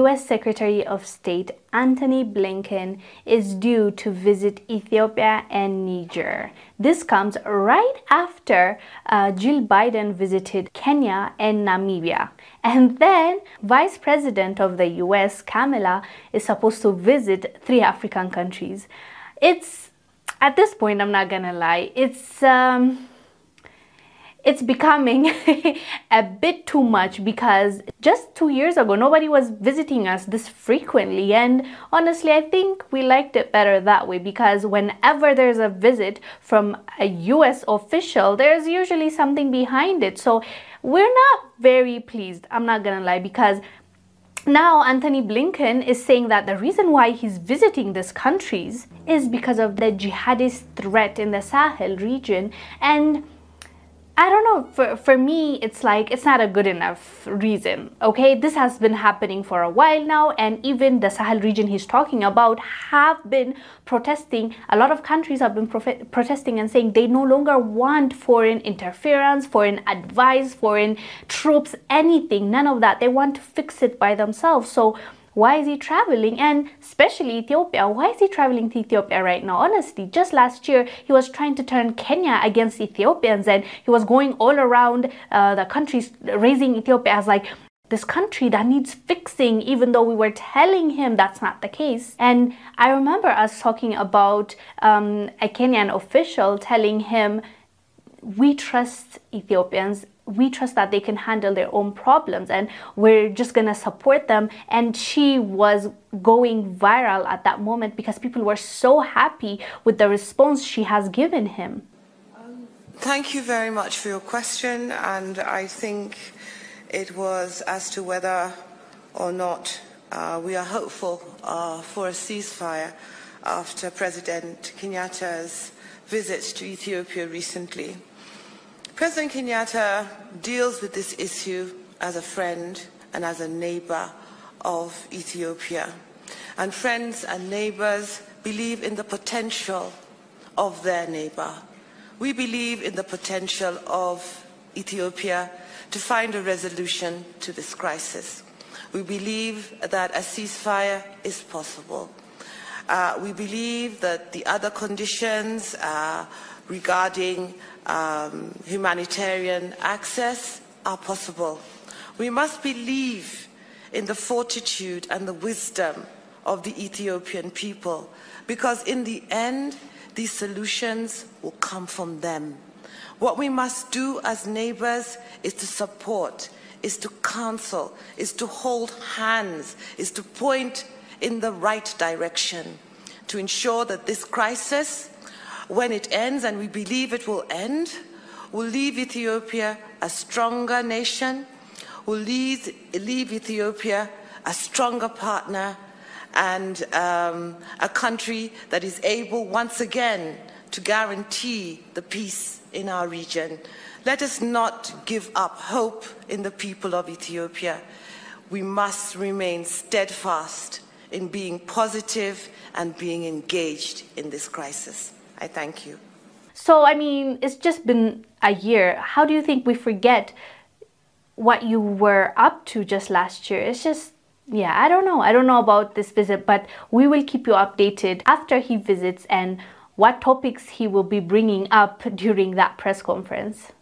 US Secretary of State Antony Blinken is due to visit Ethiopia and Niger. This comes right after uh, Jill Biden visited Kenya and Namibia. And then Vice President of the US, Kamala, is supposed to visit three African countries. It's at this point, I'm not gonna lie, it's um, it's becoming a bit too much because just two years ago nobody was visiting us this frequently. And honestly i think we liked it better that way because whenever there's a visit from a us official there's usually something behind it. So we're not very pleased i'm not gonna lie because now, Antony Blinken is saying that the reason why he's visiting these countries is because of the jihadist threat in the Sahel region. And I don't know, for, for me, it's like it's not a good enough reason. Okay, this has been happening for a while now, and even the Sahel region he's talking about have been protesting. A lot of countries have been protesting and saying they no longer want foreign interference, foreign advice, foreign troops, anything, none of that. They want to fix it by themselves. So, why is he traveling? And especially Ethiopia, why is he traveling to Ethiopia right now? Honestly, just last year he was trying to turn Kenya against Ethiopians and he was going all around uh, the countries raising Ethiopia as like this country that needs fixing, even though we were telling him that's not the case. And I remember us talking about um, a Kenyan official telling him, We trust Ethiopians we trust that they can handle their own problems and we're just going to support them. And she was going viral at that moment because people were so happy with the response she has given him. Thank you very much for your question and i think it was as to whether or not uh, we are hopeful uh, for a ceasefire after president kenyatta's visit to ethiopia recently President Kenyatta deals with this issue as a friend and as a neighbor of Ethiopia. And friends and neighbors believe in the potential of their neighbor. We believe in the potential of Ethiopia to find a resolution to this crisis. We believe that a ceasefire is possible. Uh, we believe that the other conditions uh, regarding um, humanitarian access are possible. We must believe in the fortitude and the wisdom of the Ethiopian people because in the end, these solutions will come from them. What we must do as neighbors is to support, is to counsel, is to hold hands, is to point in the right direction to ensure that this crisis when it ends, and we believe it will end, will leave Ethiopia a stronger nation, will leave, leave Ethiopia a stronger partner, and um, a country that is able once again to guarantee the peace in our region. Let us not give up hope in the people of Ethiopia. We must remain steadfast in being positive and being engaged in this crisis. I thank you. So, I mean, it's just been a year. How do you think we forget what you were up to just last year? It's just, yeah, I don't know. I don't know about this visit, but we will keep you updated after he visits and what topics he will be bringing up during that press conference.